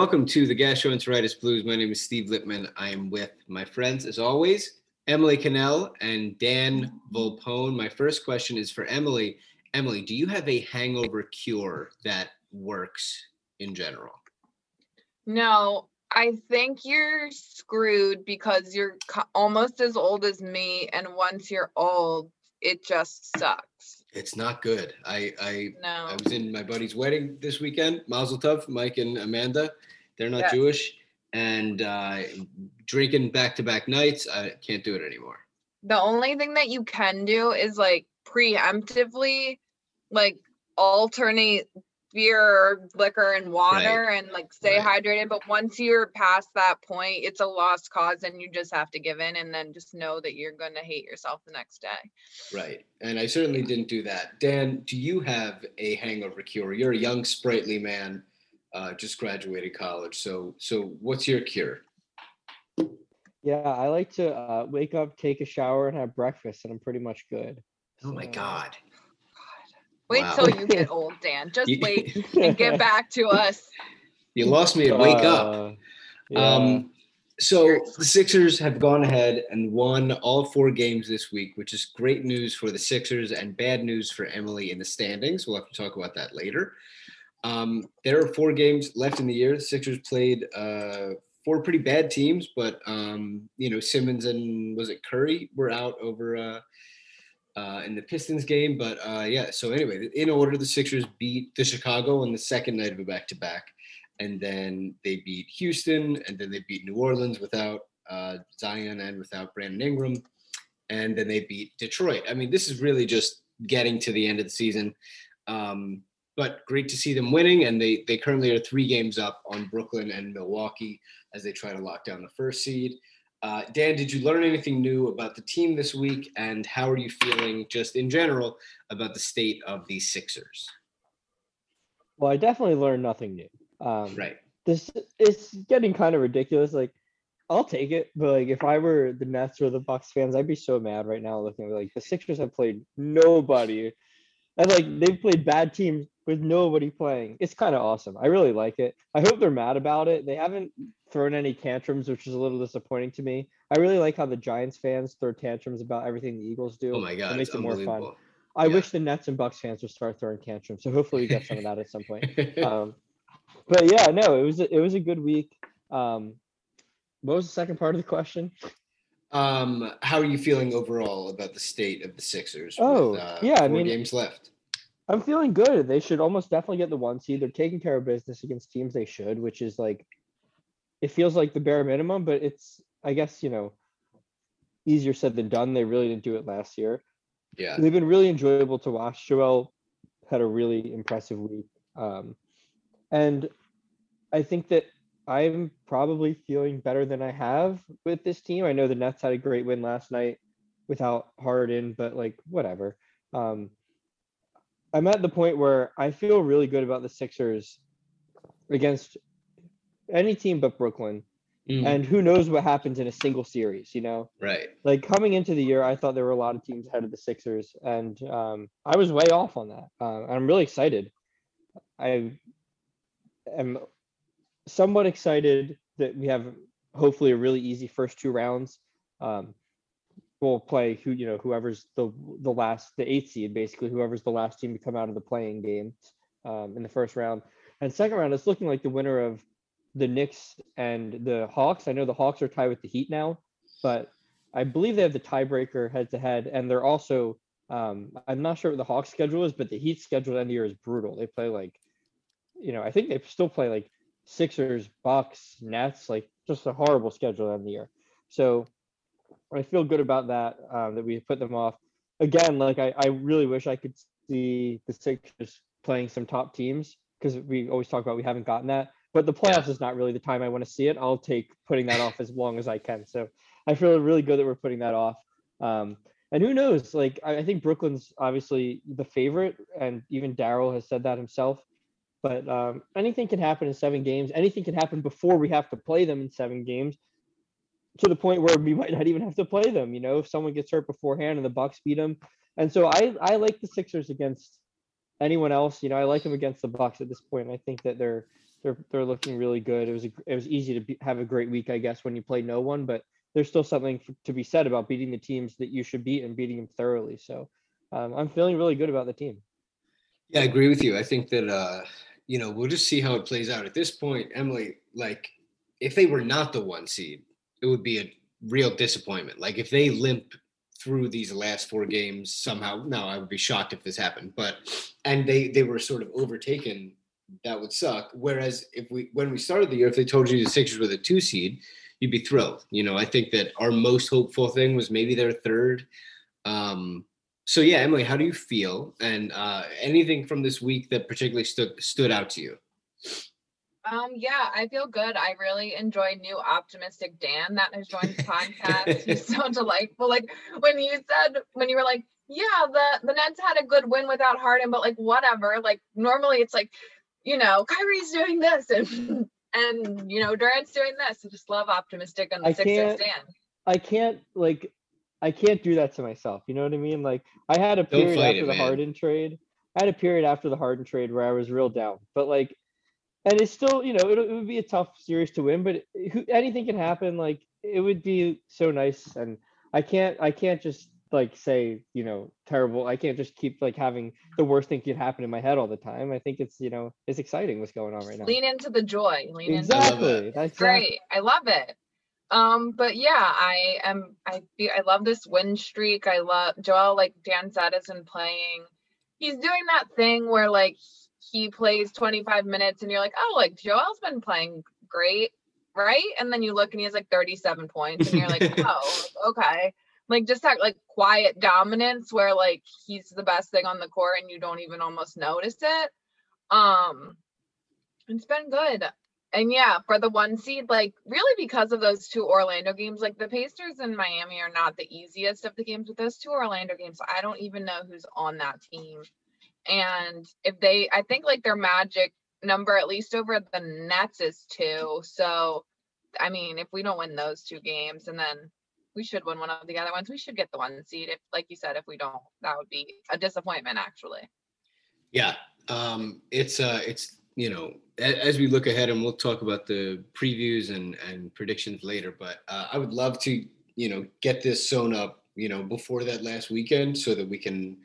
welcome to the Gastroenteritis Blues. My name is Steve Lippman. I am with my friends, as always, Emily Cannell and Dan Volpone. My first question is for Emily. Emily, do you have a hangover cure that works in general? No, I think you're screwed because you're almost as old as me, and once you're old, it just sucks. It's not good. I I, No. I was in my buddy's wedding this weekend. Mazel tov, Mike and Amanda. They're not Yeah. Jewish, and uh, drinking back to back nights. I can't do it anymore. The only thing that you can do is like preemptively, like alternate beer, liquor, and water, and like stay Right. hydrated. But once you're past that point, it's a lost cause, and you just have to give in, and then just know that you're gonna hate yourself the next day. Right. And I certainly didn't do that. Dan, do you have a hangover cure? You're a young, sprightly man, uh, just graduated college. So, so what's your cure? Yeah, I like to uh, wake up, take a shower, and have breakfast, and I'm pretty much good. Oh my God. Wait Wow. till you get old, Dan. Just wait and get back to us. You lost me at wake up. Uh, yeah. Um, so the Sixers have gone ahead and won all four games this week, which is great news for the Sixers and bad news for Emily in the standings. We'll have to talk about that later. Um, there are four games left in the year. The Sixers played uh, four pretty bad teams, but um, you know Simmons and was it Curry were out over uh, uh, in the Pistons game. But uh, yeah, so anyway, in order, the Sixers beat the Chicago on the second night of a back-to-back and then they beat Houston, and then they beat New Orleans without uh, Zion and without Brandon Ingram, and then they beat Detroit. I mean, this is really just getting to the end of the season, um, but great to see them winning, and they they currently are three games up on Brooklyn and Milwaukee as they try to lock down the first seed. Uh, Dan, did you learn anything new about the team this week, and how are you feeling just in general about the state of the Sixers? well, I definitely learned nothing new. Um, Right. This it's getting kind of ridiculous. Like, I'll take it, but like if I were the Nets or the Bucks fans, I'd be so mad right now. Looking at like the Sixers have played nobody, and like they've played bad teams with nobody playing. It's kind of awesome. I really like it. I hope they're mad about it. They haven't thrown any tantrums, which is a little disappointing to me. I really like how the Giants fans throw tantrums about everything the Eagles do. Oh my God, it makes it more fun. I Yeah. wish the Nets and Bucks fans would start throwing tantrums. So hopefully we get some of that at some point. Um, but yeah, no, it was a, it was a good week. Um, what was the second part of the question? Um, how are you feeling overall about the state of the Sixers? Oh, uh, yeah, I mean- games left. I'm feeling good. They should almost definitely get the one seed. They're taking care of business against teams they should, which is like it feels like the bare minimum, but it's I guess you know easier said than done. They really didn't do it last year. Yeah, They've been really enjoyable to watch. Joel had a really impressive week. Um, and I think that I'm probably feeling better than I have with this team. I know the Nets had a great win last night without Harden, but like whatever. Um, I'm at the point where I feel really good about the Sixers against any team but Brooklyn. Mhm. And who knows what happens in a single series, you know? right. like coming into the year, I thought there were a lot of teams ahead of the Sixers, and um, I was way off on that. Uh, I'm really excited. I am somewhat excited that we have hopefully a really easy first two rounds. Um, we'll play who you know whoever's the the last the eighth seed basically whoever's the last team to come out of the playing game um, in the first round and second round it's looking like the winner of the Knicks and the Hawks. I know the Hawks are tied with the Heat now, but I believe they have the tiebreaker head to head, and they're also. Um, I'm not sure what the Hawks schedule is, but the Heat schedule end of year is brutal. They play like, you know, I think they still play like Sixers, Bucks, Nets, like just a horrible schedule end of the year. So I feel good about that. Um, that we put them off. Again, like I, I really wish I could see the Sixers playing some top teams because we always talk about we haven't gotten that. But the playoffs is not really the time I want to see it. I'll take putting that off as long as I can. So I feel really good that we're putting that off. Um, and who knows? Like I, I think Brooklyn's obviously the favorite, and even Daryl has said that himself. But um, anything can happen in seven games. Anything can happen before we have to play them in seven games, to the point where we might not even have to play them. You know, if someone gets hurt beforehand and the Bucks beat them, and so I I like the Sixers against anyone else. You know, I like them against the Bucks at this point. I think that they're they're they're looking really good. It was a, it was easy to be, have a great week, I guess, when you play no one, but there's still something to be said about beating the teams that you should beat and beating them thoroughly. So um, I'm feeling really good about the team. Yeah, I agree with you. I think that uh, you know, we'll just see how it plays out. At this point, Emily, like if they were not the one seed, it would be a real disappointment. Like if they limp through these last four games somehow, no, I would be shocked if this happened. But and they they were sort of overtaken, that would suck. Whereas if we when we started the year, if they told you the Sixers were the two seed, you'd be thrilled. You know, I think that our most hopeful thing was maybe their third. Um, so yeah, Emily, how do you feel? And uh, anything from this week that particularly stood stood out to you? Um, yeah, I feel good. I really enjoy new optimistic Dan that has joined the podcast. He's so delightful. Like when you said when you were like, yeah, the the Nets had a good win without Harden, but like whatever. Like normally it's like, you know, Kyrie's doing this and and you know Durant's doing this. I just love optimistic and the I Sixers can't- Dan. I can't like I can't do that to myself. You know what I mean? Like I had a period after it, the man. Harden trade. I had a period after the Harden trade where I was real down. But like and it's still, you know, it, it would be a tough series to win, but who, anything can happen. Like it would be so nice and I can't I can't just like say, you know, terrible. I can't just keep like having the worst thing could happen in my head all the time. I think it's, you know, it's exciting what's going on right now. Lean into the joy. Lean into love Exactly. That's exactly. great. I love it. Um, but yeah, I am. I feel I love this win streak. I love Joel. Like Dan said, been playing. He's doing that thing where like he plays 25 minutes, and you're like, oh, like Joel's been playing great, right? And then you look and he has like 37 points, and you're like, oh, okay. Like just that like quiet dominance where like he's the best thing on the court, and you don't even almost notice it. Um, it's been good. And yeah, for the one seed, like really because of those two Orlando games, like the Pacers and Miami are not the easiest of the games, but those two Orlando games, I don't even know who's on that team. And if they, I think like their magic number, at least over the Nets, is two. So, I mean, if we don't win those two games and then we should win one of the other ones, we should get the one seed. If, like you said, if we don't, that would be a disappointment actually. Yeah, um, it's uh, it's you know, as we look ahead, and we'll talk about the previews and and predictions later. But uh, I would love to you know get this sewn up you know before that last weekend so that we can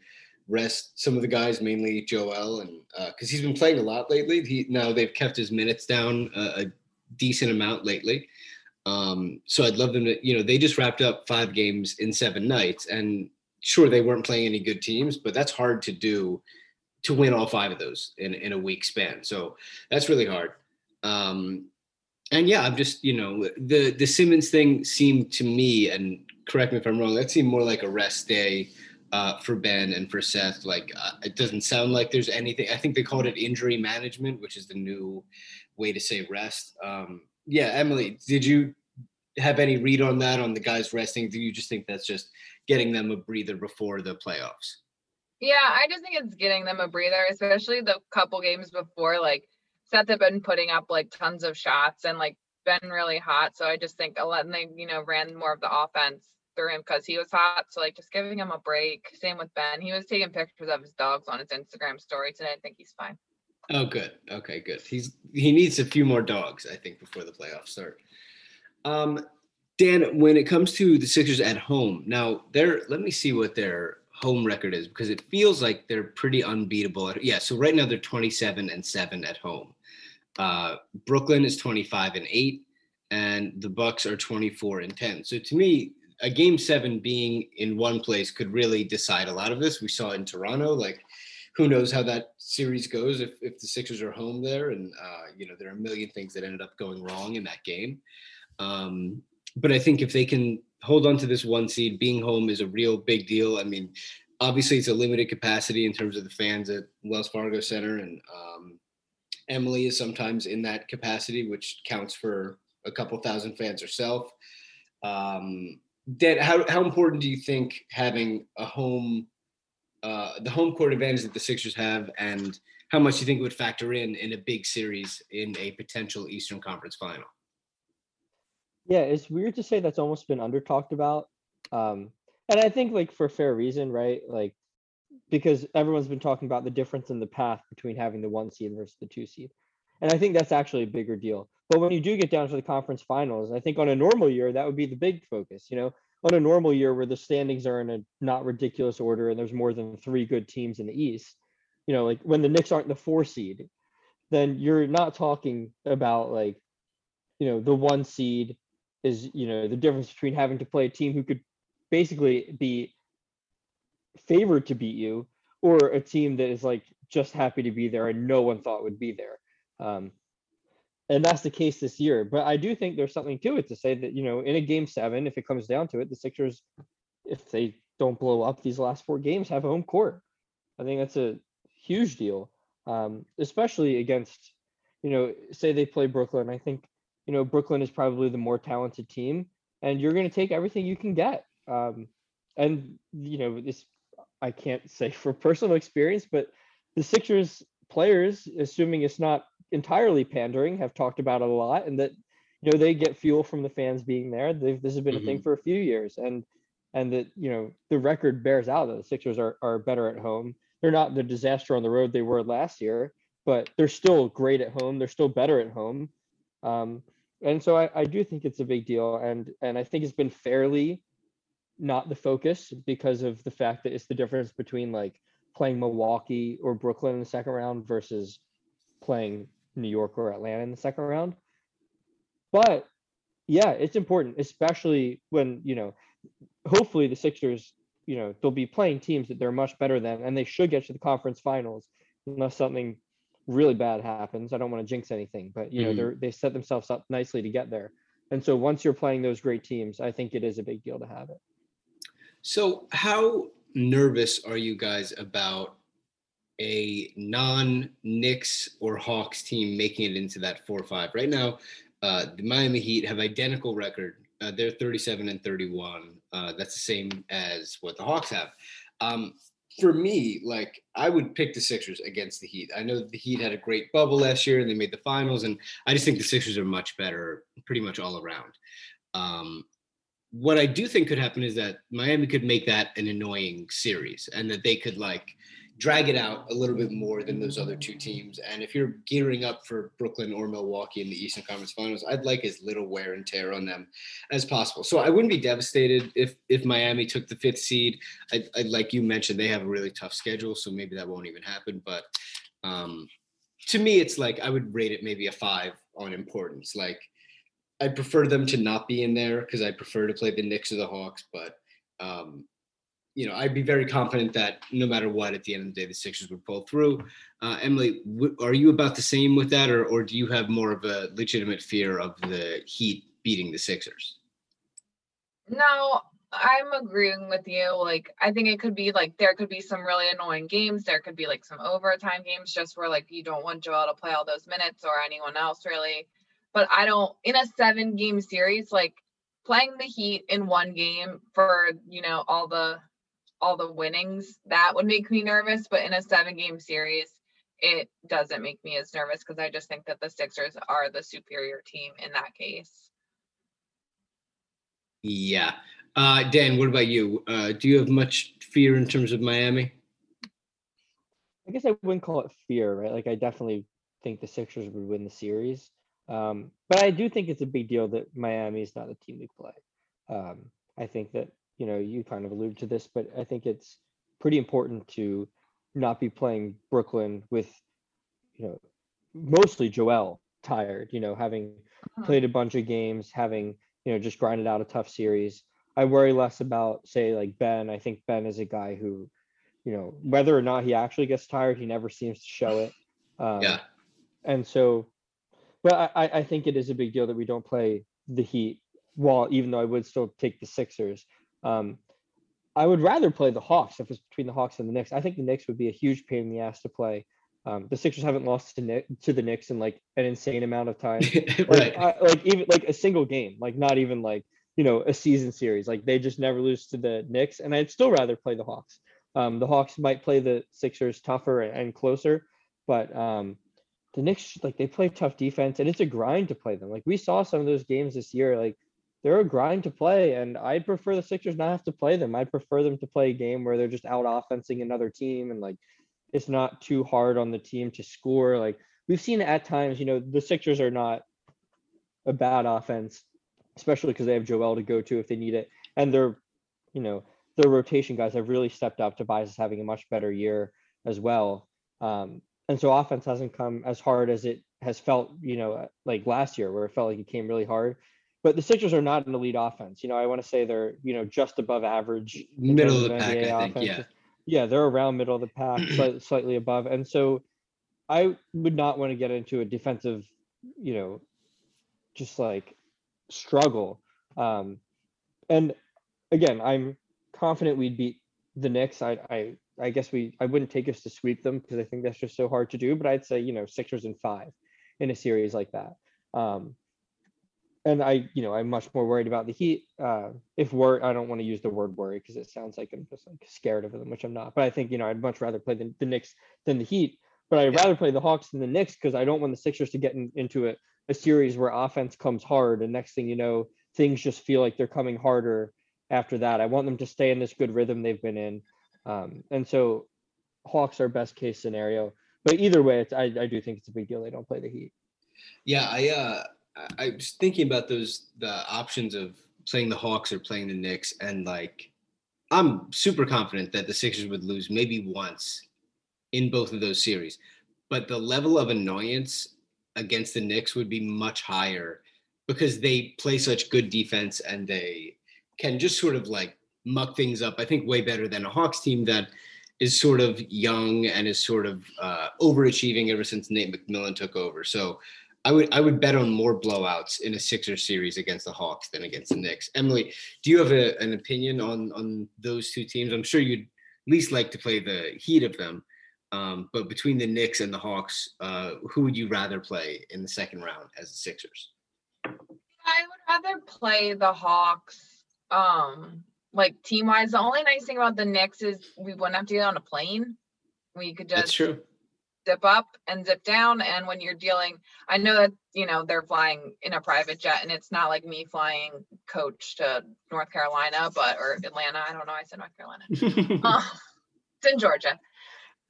rest some of the guys, mainly Joel, and because he's been playing a lot lately. He now they've kept his minutes down a, a decent amount lately. Um, so I'd love them to, you know, they just wrapped up five games in seven nights, and sure they weren't playing any good teams, but that's hard to do to win all five of those in, in a week span. So that's really hard. Um, and yeah, I'm just, you know, the the Simmons thing seemed to me, and correct me if I'm wrong, that seemed more like a rest day uh, for Ben and for Seth. Like uh, it doesn't sound like there's anything. I think they called it injury management, which is the new way to say rest. Um, yeah, Emily, did you have any read on that on the guys resting? Do you just think that's just getting them a breather before the playoffs? Yeah, I just think it's getting them a breather, especially the couple games before. Like Seth had been putting up like tons of shots and like been really hot. So I just think a lot, and they you know ran more of the offense through him because he was hot. So like just giving him a break. Same with Ben. He was taking pictures of his dogs on his Instagram story today. I think he's fine. Oh, good. Okay, good. He's he needs a few more dogs, I think, before the playoffs start. Um, Dan, when it comes to the Sixers at home, now they're let me see what their home record is because it feels like they're pretty unbeatable. At, yeah, so right now they're 27 and 7 at home. Uh, Brooklyn is 25 and 8 and the Bucks are 24 and 10. So to me, a game 7 being in one place could really decide a lot of this. We saw in Toronto like who knows how that series goes if, if the Sixers are home there and uh, you know there are a million things that ended up going wrong in that game. Um, but I think if they can hold on to this one seed, being home is a real big deal. I mean, obviously it's a limited capacity in terms of the fans at Wells Fargo Center, and um, Emily is sometimes in that capacity, which counts for a couple thousand fans herself. Um, how how important do you think having a home, uh, the home court advantage that the Sixers have, and how much do you think it would factor in in a big series in a potential Eastern Conference final. Yeah, it's weird to say that's almost been under talked about. Um, and I think like for fair reason, right? Like because everyone's been talking about the difference in the path between having the one seed versus the two seed. And I think that's actually a bigger deal. But when you do get down to the conference finals, I think on a normal year, that would be the big focus. You know, on a normal year where the standings are in a not ridiculous order and there's more than three good teams in the East, you know, like when the Knicks aren't the four seed, then you're not talking about like, you know, the one seed is, you know, the difference between having to play a team who could basically be favored to beat you or a team that is like just happy to be there and no one thought would be there. Um, and that's the case this year. But I do think there's something to it to say that, you know, in a game seven, if it comes down to it, the Sixers, if they don't blow up these last four games, have home court. I think that's a huge deal, um, especially against, you know, say they play Brooklyn. I think, you know, Brooklyn is probably the more talented team, and you're going to take everything you can get. Um, and, you know, this, I can't say for personal experience, but the Sixers players, assuming it's not entirely pandering, have talked about it a lot, and that you know they get fuel from the fans being there. They've, this has been a thing for a few years, and and that you know the record bears out that the Sixers are are better at home. They're not the disaster on the road they were last year, but they're still great at home. They're still better at home, um, and so I, I do think it's a big deal, and and I think it's been fairly not the focus because of the fact that it's the difference between like playing Milwaukee or Brooklyn in the second round versus playing New York or Atlanta in the second round. But yeah, it's important, especially when, you know, hopefully the Sixers, you know, they'll be playing teams that they're much better than, and they should get to the conference finals unless something really bad happens. I don't want to jinx anything, but you know, Mhm. they're they set themselves up nicely to get there. And so once you're playing those great teams, I think it is a big deal to have it. So, how nervous are you guys about a non Knicks or Hawks team making it into that four or five? Right now, uh, the Miami Heat have identical record. Uh, they're 37 and 31. Uh, that's the same as what the Hawks have. Um, for me, like I would pick the Sixers against the Heat. I know the Heat had a great bubble last year and they made the finals, and I just think the Sixers are much better, pretty much all around. Um, what I do think could happen is that Miami could make that an annoying series and that they could like drag it out a little bit more than those other two teams. And if you're gearing up for Brooklyn or Milwaukee in the Eastern Conference Finals, I'd like as little wear and tear on them as possible. So I wouldn't be devastated if if Miami took the fifth seed. I, I like you mentioned, they have a really tough schedule, so maybe that won't even happen. But um, to me, it's like I would rate it maybe a five on importance. Like I prefer them to not be in there because I prefer to play the Knicks or the Hawks. But um, you know, I'd be very confident that no matter what, at the end of the day, the Sixers would pull through. Uh, Emily, w- are you about the same with that, or or do you have more of a legitimate fear of the Heat beating the Sixers? No, I'm agreeing with you. Like, I think it could be like there could be some really annoying games. There could be like some overtime games just where like you don't want Joel to play all those minutes or anyone else really. But I don't in a seven game series, like playing the Heat in one game for, you know, all the all the winnings, that would make me nervous. But in a seven game series, it doesn't make me as nervous because I just think that the Sixers are the superior team in that case. Yeah. Uh, Dan, what about you? Uh, do you have much fear in terms of Miami? I guess I wouldn't call it fear, right? Like I definitely think the Sixers would win the series. Um, but I do think it's a big deal that Miami is not the team to play. Um, I think that, you know, you kind of alluded to this, but I think it's pretty important to not be playing Brooklyn with, you know, mostly Joel tired, you know, having Mhm. played a bunch of games, having, you know, just grinded out a tough series. I worry less about, say, like Ben. I think Ben is a guy who, you know, whether or not he actually gets tired, he never seems to show it. Um, Yeah. And so, but I, I- I think it is a big deal that we don't play the Heat. While even though I would still take the Sixers, um, I would rather play the Hawks if it's between the Hawks and the Knicks. I think the Knicks would be a huge pain in the ass to play. Um, the Sixers haven't lost to Nick, to the Knicks in like an insane amount of time. Like, right. I, like even like a single game, like not even like you know a season series. Like they just never lose to the Knicks, and I'd still rather play the Hawks. Um, the Hawks might play the Sixers tougher and, and closer, but um, the Knicks like they play tough defense and it's a grind to play them. Like we saw some of those games this year, like they're a grind to play, and I prefer the Sixers not have to play them. I prefer them to play a game where they're just out offensing another team and like it's not too hard on the team to score. Like we've seen at times, you know, the Sixers are not a bad offense, especially because they have Joel to go to if they need it, and they're, you know, their rotation guys have really stepped up. Tobias is having a much better year as well. Um, and so offense hasn't come as hard as it has felt, you know, like last year where it felt like it came really hard. But the Sixers are not an elite offense. You know, I want to say they're, you know, just above average. Middle of the pack, I think. Yeah. Yeah, they're around middle of the pack, slightly, slightly above. And so I would not want to get into a defensive, you know, just like struggle. Um, and again, I'm confident we'd beat the Knicks. I, I I guess we I wouldn't take us to sweep them because I think that's just so hard to do. But I'd say you know Sixers and five in a series like that. Um, and I you know I'm much more worried about the Heat. Uh, if we're I don't want to use the word worry because it sounds like I'm just like scared of them, which I'm not. But I think you know I'd much rather play the, the Knicks than the Heat. But I'd yeah. rather play the Hawks than the Knicks because I don't want the Sixers to get in, into a, a series where offense comes hard and next thing you know things just feel like they're coming harder after that. I want them to stay in this good rhythm they've been in. Um, and so Hawks are best case scenario. But either way, it's, I, I do think it's a big deal they don't play the Heat. Yeah, I uh, I was thinking about those the options of playing the Hawks or playing the Knicks, and like I'm super confident that the Sixers would lose maybe once in both of those series, but the level of annoyance against the Knicks would be much higher because they play such good defense and they can just sort of like muck things up. I think way better than a Hawks team that is sort of young and is sort of uh, overachieving ever since Nate McMillan took over. So I would I would bet on more blowouts in a Sixer series against the Hawks than against the Knicks. Emily, do you have a, an opinion on on those two teams? I'm sure you'd least like to play the heat of them. Um, but between the Knicks and the Hawks, uh, who would you rather play in the second round as the Sixers? I would rather play the Hawks. Um, like team wise, the only nice thing about the Knicks is we wouldn't have to get on a plane. We could just That's true. Zip up and zip down. And when you're dealing, I know that you know they're flying in a private jet, and it's not like me flying coach to North Carolina, but or Atlanta. I don't know. I said North Carolina. uh, it's in Georgia,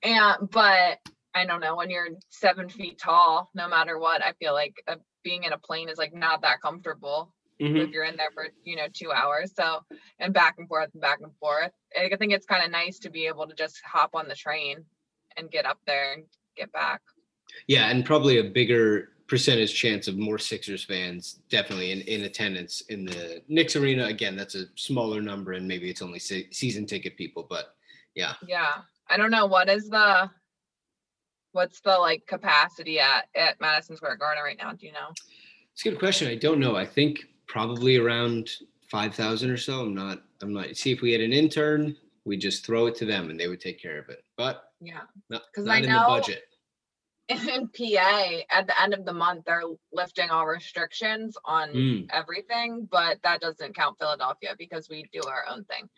and but I don't know when you're seven feet tall. No matter what, I feel like a, being in a plane is like not that comfortable mm-hmm. if you're in there for you know two hours so and back and forth and back and forth i think it's kind of nice to be able to just hop on the train and get up there and get back. Yeah and probably a bigger percentage chance of more sixers fans definitely in, in attendance in the Knicks arena. Again that's a smaller number and maybe it's only se- season ticket people but yeah. Yeah. I don't know what is the what's the like capacity at at madison square garden right now? Do you know? It's a good question. I don't know. I think probably around 5,000 or so. I'm not, I'm not, see if we had an intern, we just throw it to them and they would take care of it. But yeah, because I know budget. In PA, at the end of the month, they're lifting all restrictions on mm. everything, but that doesn't count Philadelphia because we do our own thing.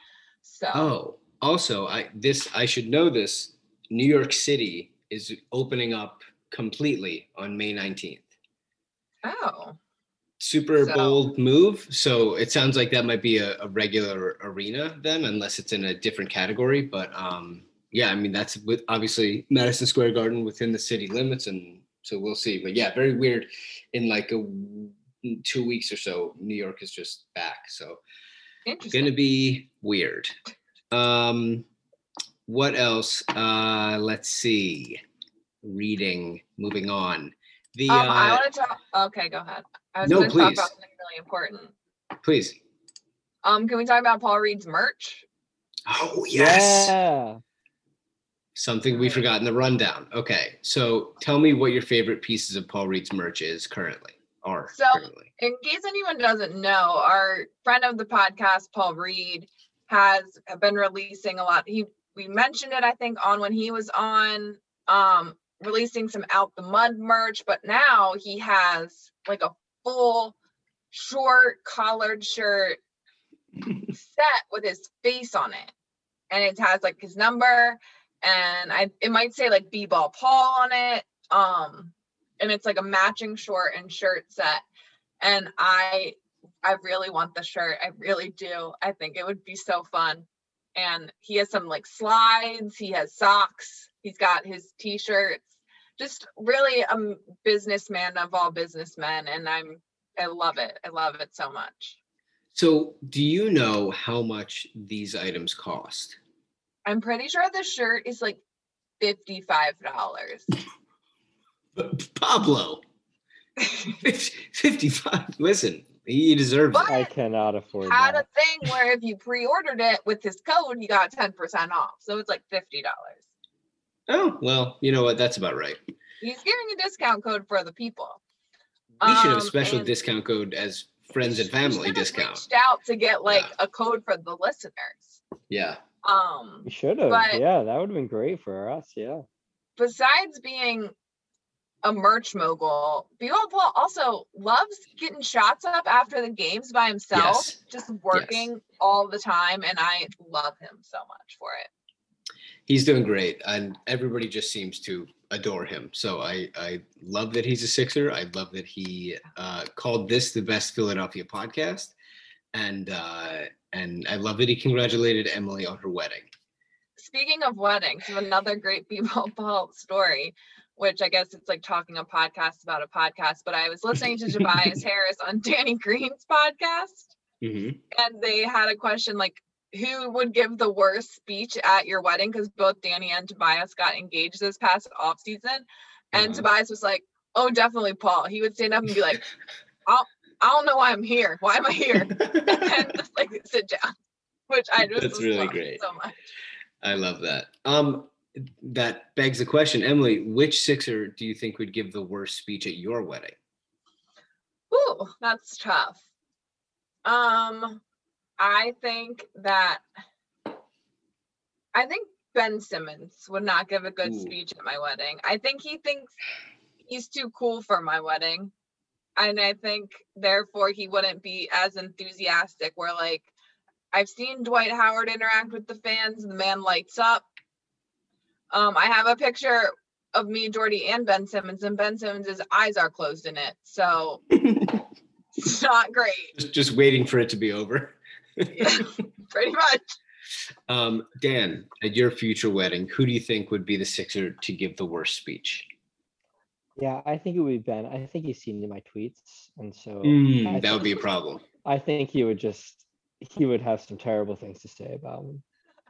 So, oh, also, I this I should know this. New York City is opening up completely on May 19th. Oh super so, bold move. So it sounds like that might be a, a, regular arena then, unless it's in a different category. But um, yeah, I mean that's with obviously Madison Square Garden within the city limits, and so we'll see. But yeah, very weird. In like a two weeks or so, New York is just back. So it's gonna be weird. Um, what else? Uh, let's see. Reading. Moving on. The um, uh, I want to talk. Okay, go ahead. I was no, going to talk about something really important. Please. Um, can we talk about Paul Reed's merch? Oh yes. Yeah. Something we forgot in the rundown. Okay, so tell me what your favorite pieces of Paul Reed's merch is currently. Are so, currently. in case anyone doesn't know, our friend of the podcast, Paul Reed, has been releasing a lot. He we mentioned it, I think, on when he was on. Um, releasing some out the mud merch, but now he has like a full short collared shirt set with his face on it. And it has like his number and I it might say like B-ball Paul on it. Um, and it's like a matching short and shirt set. And I I really want the shirt. I really do. I think it would be so fun. And he has some like slides, he has socks, he's got his t-shirts. Just really a businessman of all businessmen. And I'm I love it. I love it so much. So, do you know how much these items cost? I'm pretty sure the shirt is like $55. Pablo, 55. Listen, he deserves What? it. I cannot afford Had that. a thing where if you pre-ordered it with his code, you got 10% off. So it's like $50. Oh, well, you know what? That's about right. He's giving a discount code for the people. We should have a special and discount code as friends and family discount. Reached out to get like Yeah. a code for the listeners. Yeah. Um, We should have. But- Yeah, that would have been great for us. Yeah. besides being a merch mogul, B-Ball Paul also loves getting shots up after the games by himself, Yes. just working all the time, and I love him so much for it. He's doing great, and everybody just seems to adore him. So I, I love that he's a Sixer. I love that he uh, called this the best Philadelphia podcast, and uh, and I love that he congratulated Emily on her wedding. Speaking of weddings, another great B-Ball Paul story, which I guess it's like talking a podcast about a podcast, but I was listening to Tobias Harris on Danny Green's podcast. Mm-hmm. and they had a question like who would give the worst speech at your wedding because both danny and tobias got engaged this past off season and Uh-huh. tobias was like oh definitely paul he would stand up and be like i I don't know why i'm here why am i here and just like sit down which i just That's really great. so much I love that. Um, that begs the question, Emily. Which Sixer do you think would give the worst speech at your wedding? Ooh, that's tough. Um, I think that I think Ben Simmons would not give a good Ooh. speech at my wedding. I think he thinks he's too cool for my wedding. And I think therefore he wouldn't be as enthusiastic where like I've seen Dwight Howard interact with the fans and the man lights up. Um, I have a picture of me, Jordy, and Ben Simmons, and Ben Simmons' eyes are closed in it. So it's not great. Just, just waiting for it to be over. Yeah, pretty much. Um, Dan, at your future wedding, who do you think would be the Sixer to give the worst speech? Yeah, I think it would be Ben. I think he's seen my tweets, and so Mm, I that would be a problem. I think he would just he would have some terrible things to say about him.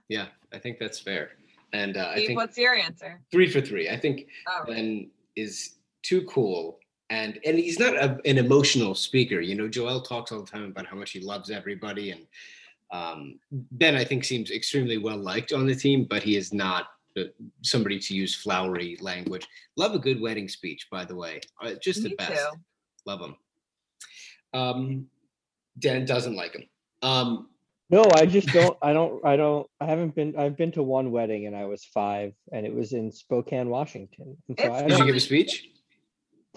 Yeah, I think that's fair. And uh, I Steve, think what's your answer? three for three. I think Oh, Ben is too cool. And and he's not a, an emotional speaker. You know, Joel talks all the time about how much he loves everybody. And um, Ben, I think, seems extremely well liked on the team, but he is not somebody to use flowery language. Love a good wedding speech, by the way. Uh, just the Me best. too. Love them. Um, Dan doesn't like them. Um, No, I just don't. I don't. I don't. I haven't been. I've been to one wedding, and I was five, and it was in Spokane, Washington. And so It's I, did you don't, give a speech?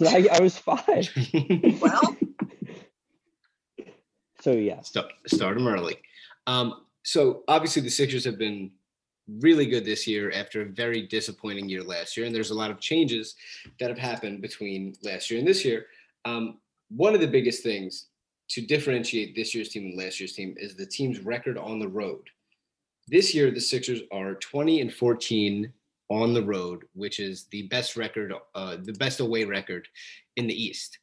I, I was five. Well, So yes. start, start them early. Um, so obviously the Sixers have been really good this year after a very disappointing year last year, and there's a lot of changes that have happened between last year and this year. Um, one of the biggest things to differentiate this year's team and last year's team is the team's record on the road. This year, the Sixers are 20 and 14 on the road, which is the best record, uh, the best away record in the East.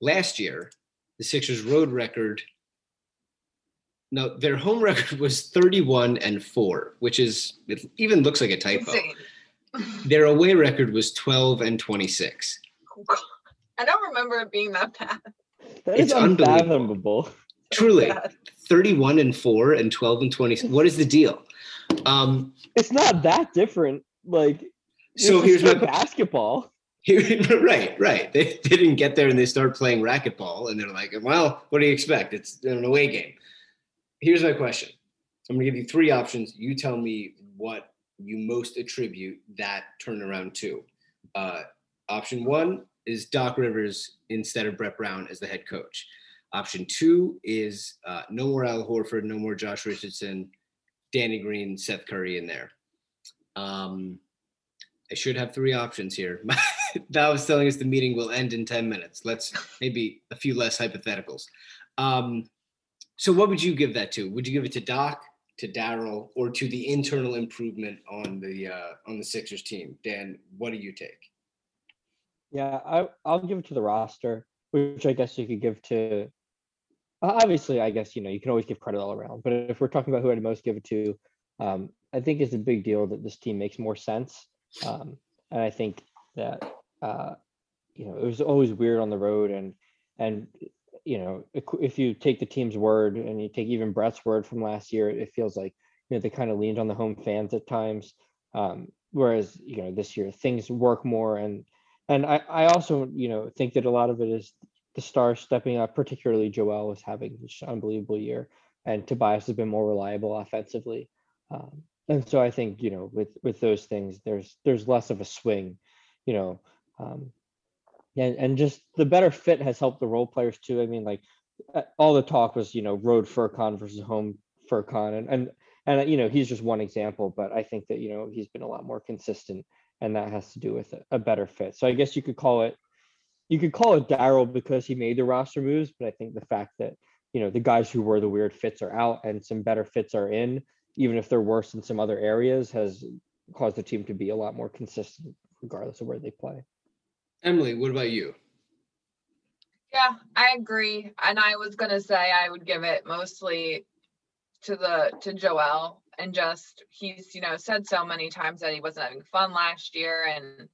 Last year, the Sixers' road record no, their home record was 31 and 4, which is it even looks like a typo. Their away record was 12 and 26. I don't remember it being that bad. That is It's unbelievable. unfathomable. Truly, 31 and 4 and 12 and 20. What is the deal? Um, It's not that different. Like so here's my basketball. Here, right, right. They, they didn't get there and they start playing racquetball, and they're like, well, what do you expect? It's an away game. Here's my question I'm going to give you three options. You tell me what you most attribute that turnaround to. Uh, option one is Doc Rivers instead of Brett Brown as the head coach. Option two is uh, no more Al Horford, no more Josh Richardson, Danny Green, Seth Curry in there. Um, I should have three options here. that was telling us the meeting will end in 10 minutes. Let's maybe a few less hypotheticals. Um, so what would you give that to? Would you give it to Doc, to Daryl, or to the internal improvement on the uh, on the Sixers team? Dan, what do you take? Yeah, I I'll give it to the roster, which I guess you could give to. Obviously, I guess you know you can always give credit all around, but if we're talking about who I'd most give it to, um, I think it's a big deal that this team makes more sense, um, and I think that uh, you know it was always weird on the road, and and you know if, you take the team's word and you take even Brett's word from last year, it feels like you know they kind of leaned on the home fans at times, um, whereas you know this year things work more and and I, I also, you know, think that a lot of it is the stars stepping up, particularly Joel is having this unbelievable year, and Tobias has been more reliable offensively. Um, and so I think, you know, with with those things, there's there's less of a swing, you know. Um, and and just the better fit has helped the role players too. I mean, like uh, all the talk was, you know, road Furkan versus home Furkan, and and and you know he's just one example, but I think that you know he's been a lot more consistent and that has to do with a better fit. So I guess you could call it you could call it Daryl because he made the roster moves, but I think the fact that you know the guys who were the weird fits are out and some better fits are in, even if they're worse in some other areas, has caused the team to be a lot more consistent regardless of where they play. Emily, what about you? Yeah, I agree. And I was gonna say I would give it mostly to the to Joel and just he's, you know, said so many times that he wasn't having fun last year and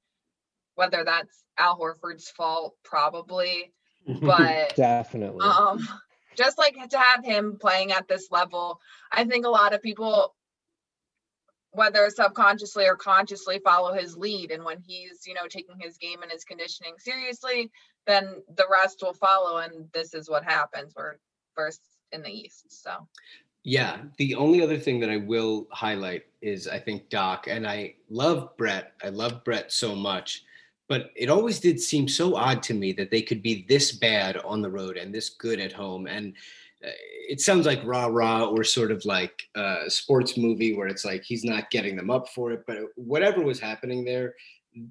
whether that's Al Horford's fault, probably. But Definitely. um just like to have him playing at this level, I think a lot of people whether subconsciously or consciously follow his lead. And when he's you know taking his game and his conditioning seriously then the rest will follow. And this is what happens. We're first in the east so. Yeah, the only other thing that I will highlight is I think Doc, and I love Brett. I love Brett so much, but it always did seem so odd to me that they could be this bad on the road and this good at home. And it sounds like rah rah or sort of like a sports movie where it's like he's not getting them up for it. But whatever was happening there,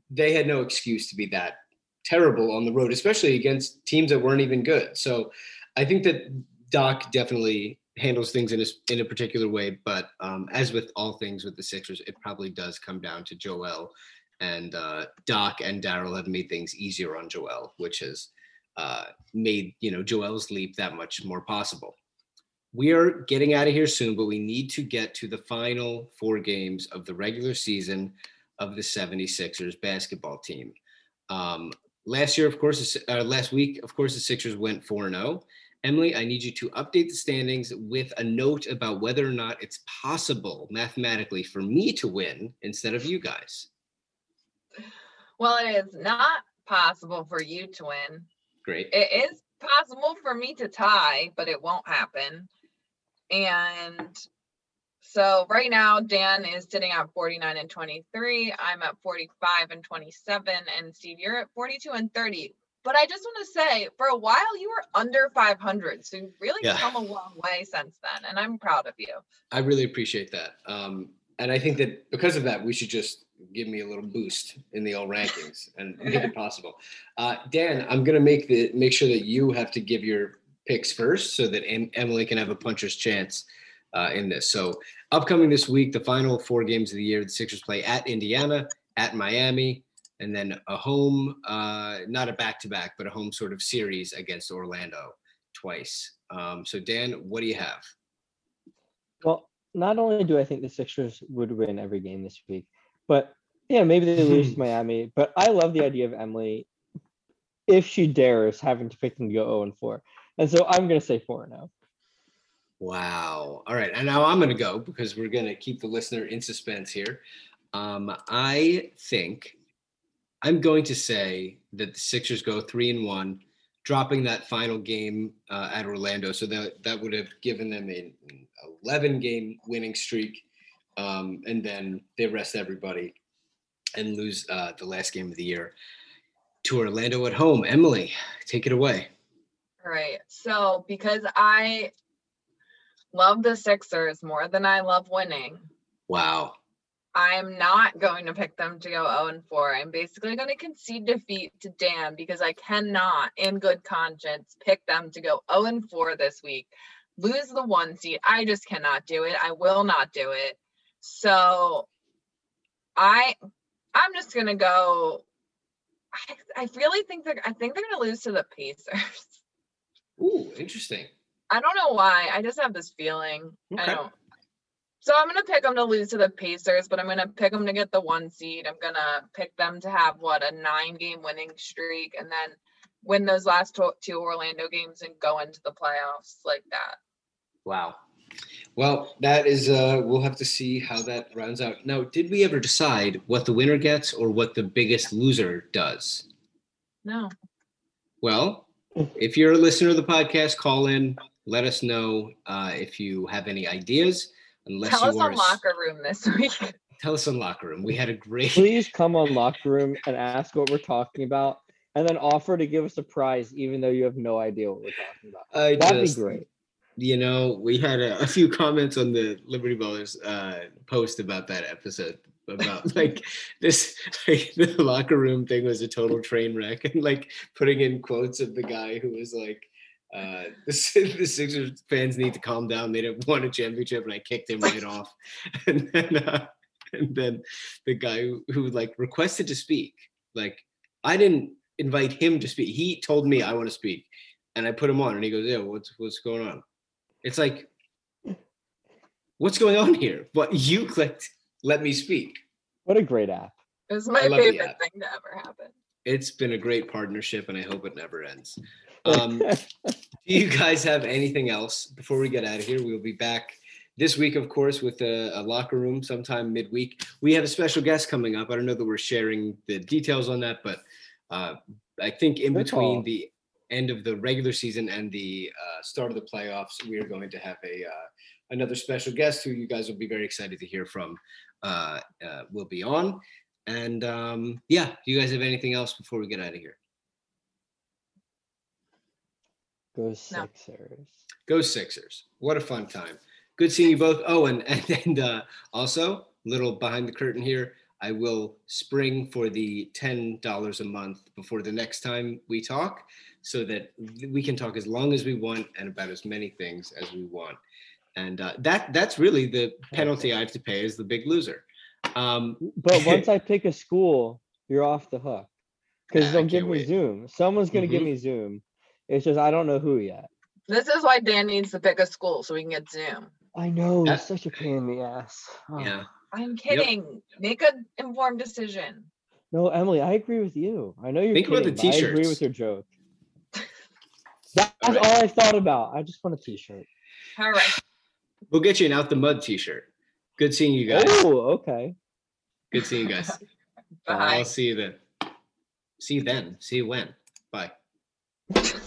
they had no excuse to be that terrible on the road, especially against teams that weren't even good. So I think that Doc definitely handles things in a, in a particular way, but um, as with all things with the Sixers, it probably does come down to Joel. And uh, Doc and Daryl have made things easier on Joel, which has uh, made you know Joel's leap that much more possible. We are getting out of here soon, but we need to get to the final four games of the regular season of the 76ers basketball team. Um, last year, of course, uh, last week, of course, the Sixers went 4 0. Emily, I need you to update the standings with a note about whether or not it's possible mathematically for me to win instead of you guys. well it is not possible for you to win Great. it is possible for me to tie but it won't happen and so right now dan is sitting at 49 and 23 i'm at 45 and 27 and steve you're at 42 and 30 but i just want to say for a while you were under 500 so you've really Yeah. come a long way since then and i'm proud of you I really appreciate that. Um, and I think that because of that, we should just give me a little boost in the all rankings and make it possible. Uh, Dan, I'm gonna make the make sure that you have to give your picks first, so that em- Emily can have a puncher's chance uh, in this. So, upcoming this week, the final four games of the year, the Sixers play at Indiana, at Miami, and then a home, uh, not a back to back, but a home sort of series against Orlando twice. Um, so, Dan, what do you have? Well, not only do I think the Sixers would win every game this week, but yeah, maybe they lose to Miami. But I love the idea of Emily, if she dares, having to pick and go 0 and 4. And so I'm gonna say 4 now. Wow. All right. And now I'm going to go because we're going to keep the listener in suspense here. Um, I think I'm going to say that the Sixers go three and one, dropping that final game uh, at Orlando. So that that would have given them an 11 game winning streak. Um, and then they rest everybody and lose uh, the last game of the year to Orlando at home. Emily, take it away. All right. So because I love the Sixers more than I love winning, Wow. I'm not going to pick them to go 0 and 4. I'm basically going to concede defeat to Dan because I cannot, in good conscience, pick them to go 0 and 4 this week. Lose the one seed. I just cannot do it. I will not do it. So I I'm just gonna go. I, I really think they're I think they're gonna lose to the Pacers. Ooh, interesting. I don't know why. I just have this feeling. I Okay. don't. So I'm gonna pick them to lose to the Pacers, but I'm gonna pick them to get the one seed. I'm gonna pick them to have what a nine game winning streak, and then win those last two Orlando games and go into the playoffs like that. Wow. Well, that is uh we'll have to see how that rounds out. Now, did we ever decide what the winner gets or what the biggest loser does? No, Well, if you're a listener of the podcast, call in, let us know uh, if you have any ideas. Unless tell us you are on locker room this week. tell us on locker room. We had a great Please come on locker room and ask what we're talking about, and then offer to give us a prize, even though you have no idea what we're talking about. I That'd just, be great. You know, we had a, a few comments on the Liberty Ballers uh, post about that episode about like this, like the locker room thing was a total train wreck, and like putting in quotes of the guy who was like, uh, the, the Sixers fans need to calm down. They didn't want a championship, and I kicked him right off. And then, uh, and then the guy who, who like requested to speak, like I didn't invite him to speak. He told me I want to speak, and I put him on, and he goes, "Yeah, what's what's going on?" It's like, what's going on here? But you clicked, let me speak. What a great app. It was my favorite thing to ever happen. It's been a great partnership, and I hope it never ends. Um, do you guys have anything else before we get out of here? We'll be back this week, of course, with a, a locker room sometime midweek. We have a special guest coming up. I don't know that we're sharing the details on that, but uh, I think in Good between call. the end of the regular season and the uh, start of the playoffs, we are going to have a uh, another special guest who you guys will be very excited to hear from. Uh, uh, will be on. And um, yeah, do you guys have anything else before we get out of here? Go No. Sixers. Go Sixers. What a fun time. Good seeing you both. Oh, and and, and uh, also, little behind the curtain here. I will spring for the ten dollars a month before the next time we talk, so that we can talk as long as we want and about as many things as we want. And uh, that that's really the penalty I have to pay as the big loser. Um, But once I pick a school, you're off the hook. Because Ah, I they'll can't give me. Zoom. Someone's gonna give Mhm. me Zoom. It's just I don't know who yet. This is why Dan needs to pick a school so we can get Zoom. I know, Yeah. it's such a pain in the ass. Oh. yeah. I'm kidding. Make an informed decision. No, Emily, I agree with you. I know you're Think about the kidding, but I agree with your joke. That's all, right. I thought about. I just want a t-shirt. All right. We'll get you an out the mud T-shirt. Good seeing you guys. Oh, okay. Good seeing you guys. Bye. I'll see you then. See you then. See you when. Bye.